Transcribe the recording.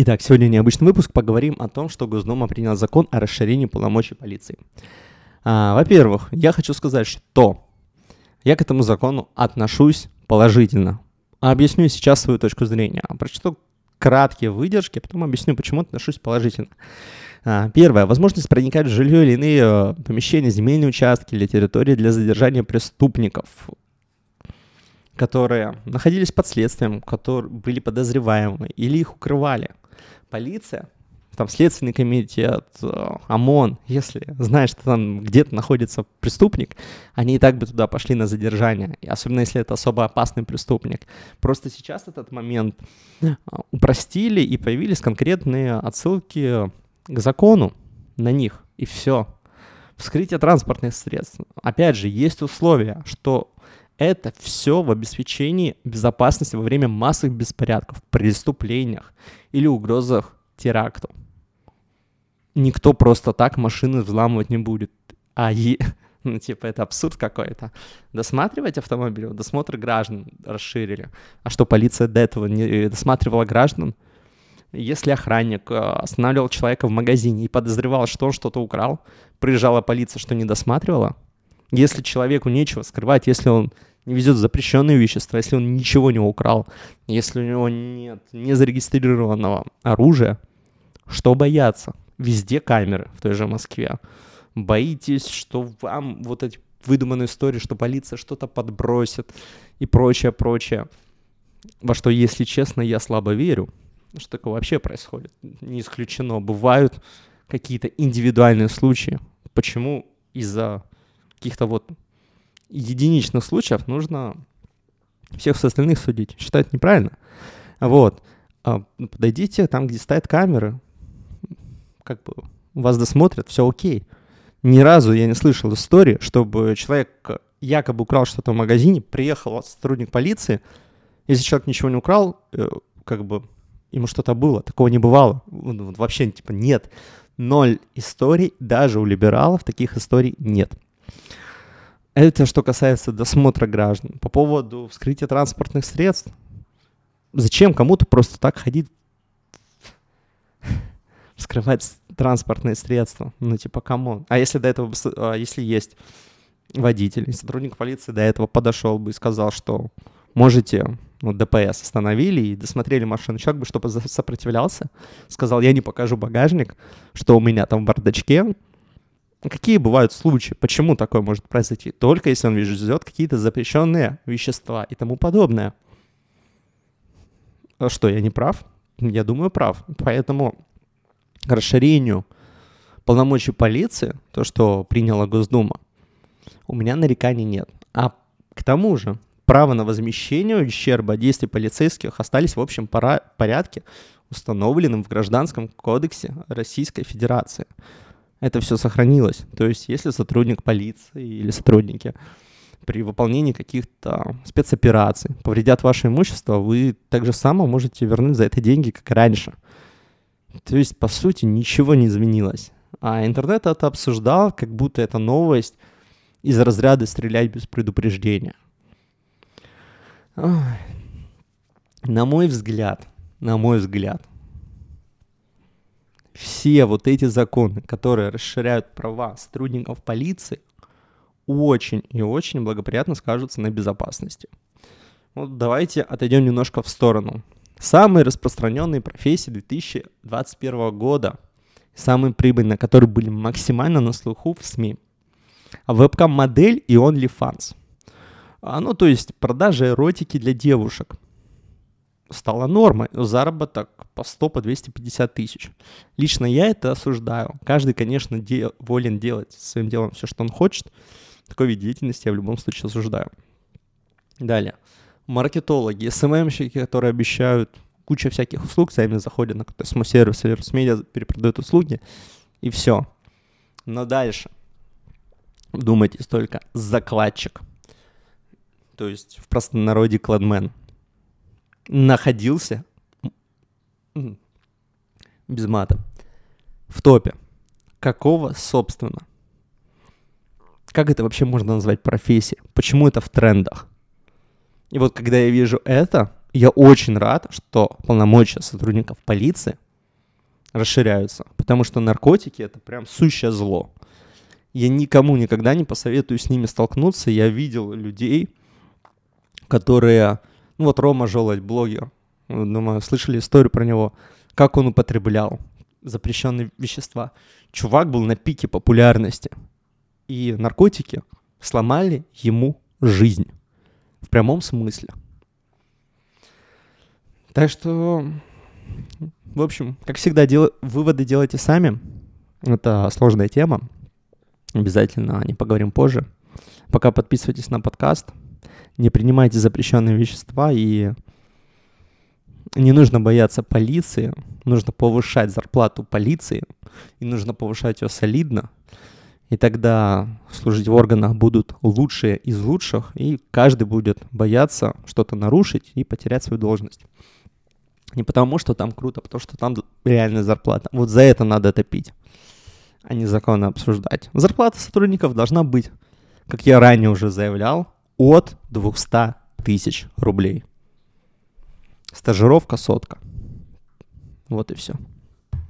Итак, сегодня необычный выпуск. Поговорим о том, что Госдума принял закон о расширении полномочий полиции. А, во-первых, я хочу сказать, что я к этому закону отношусь положительно. Объясню сейчас свою точку зрения. Прочту краткие выдержки, потом объясню, почему отношусь положительно. А, первое. Возможность проникать в жилье или иные э, помещения, земельные участки или территории для задержания преступников, которые находились под следствием, которые были подозреваемы или их укрывали – полиция, там Следственный комитет, э, ОМОН, если знают, что там где-то находится преступник, они и так бы туда пошли на задержание, и особенно если это особо опасный преступник. Просто сейчас этот момент э, упростили и появились конкретные отсылки к закону на них, и все. Вскрытие транспортных средств. Опять же, есть условия, что это все в обеспечении безопасности во время массовых беспорядков, преступлениях или угрозах теракту. Никто просто так машины взламывать не будет. А е... ну, типа, это абсурд какой-то. Досматривать автомобиль, досмотр граждан расширили. А что, полиция до этого не э, досматривала граждан? Если охранник э, останавливал человека в магазине и подозревал, что он что-то украл, приезжала полиция, что не досматривала, если человеку нечего скрывать, если он не везет запрещенные вещества, если он ничего не украл, если у него нет незарегистрированного оружия, что бояться? Везде камеры в той же Москве. Боитесь, что вам вот эти выдуманные истории, что полиция что-то подбросит и прочее, прочее. Во что, если честно, я слабо верю, что такое вообще происходит. Не исключено. Бывают какие-то индивидуальные случаи. Почему из-за каких-то вот единичных случаев нужно всех остальных судить. Считать неправильно. Вот. А, подойдите там, где стоят камеры. Как бы вас досмотрят, все окей. Ни разу я не слышал истории, чтобы человек якобы украл что-то в магазине, приехал сотрудник полиции, если человек ничего не украл, э, как бы ему что-то было. Такого не бывало. Вообще, типа, нет. Ноль историй, даже у либералов таких историй нет. Это что касается досмотра граждан. По поводу вскрытия транспортных средств. Зачем кому-то просто так ходить вскрывать транспортные средства? Ну, типа, кому? А если до этого, а если есть водитель, сотрудник полиции до этого подошел бы и сказал, что можете, вот ДПС остановили и досмотрели машину, человек бы, чтобы сопротивлялся, сказал, я не покажу багажник, что у меня там в бардачке, Какие бывают случаи? Почему такое может произойти? Только если он везет какие-то запрещенные вещества и тому подобное. А что, я не прав? Я думаю, прав. Поэтому расширению полномочий полиции, то, что приняла Госдума, у меня нареканий нет. А к тому же право на возмещение ущерба действий полицейских остались в общем порядке, установленным в Гражданском кодексе Российской Федерации это все сохранилось. То есть если сотрудник полиции или сотрудники при выполнении каких-то спецопераций повредят ваше имущество, вы так же само можете вернуть за это деньги, как раньше. То есть, по сути, ничего не изменилось. А интернет это обсуждал, как будто это новость из разряда стрелять без предупреждения. Ой. На мой взгляд, на мой взгляд, все вот эти законы, которые расширяют права сотрудников полиции, очень и очень благоприятно скажутся на безопасности. Вот давайте отойдем немножко в сторону. Самые распространенные профессии 2021 года, самые прибыльные, которые были максимально на слуху в СМИ. Вебкам-модель и OnlyFans. А, ну, то есть продажа эротики для девушек – стала нормой. Заработок по 100, по 250 тысяч. Лично я это осуждаю. Каждый, конечно, де- волен делать своим делом все, что он хочет. Такой вид деятельности я в любом случае осуждаю. Далее. Маркетологи, СММщики, которые обещают куча всяких услуг, сами заходят на какой-то сервис или медиа, перепродают услуги, и все. Но дальше. Думайте только закладчик. То есть в простонародье кладмен – находился, без мата, в топе. Какого, собственно? Как это вообще можно назвать профессией? Почему это в трендах? И вот когда я вижу это, я очень рад, что полномочия сотрудников полиции расширяются, потому что наркотики это прям сущее зло. Я никому никогда не посоветую с ними столкнуться. Я видел людей, которые... Ну вот Рома Желудь, блогер. Думаю, слышали историю про него. Как он употреблял запрещенные вещества. Чувак был на пике популярности. И наркотики сломали ему жизнь. В прямом смысле. Так что, в общем, как всегда, дел... выводы делайте сами. Это сложная тема. Обязательно о ней поговорим позже. Пока подписывайтесь на подкаст. Не принимайте запрещенные вещества и не нужно бояться полиции, нужно повышать зарплату полиции, и нужно повышать ее солидно, и тогда служить в органах будут лучшие из лучших, и каждый будет бояться что-то нарушить и потерять свою должность. Не потому, что там круто, а потому что там реальная зарплата. Вот за это надо топить, а не законы обсуждать. Зарплата сотрудников должна быть, как я ранее уже заявлял, от 200 тысяч рублей. Стажировка сотка. Вот и все.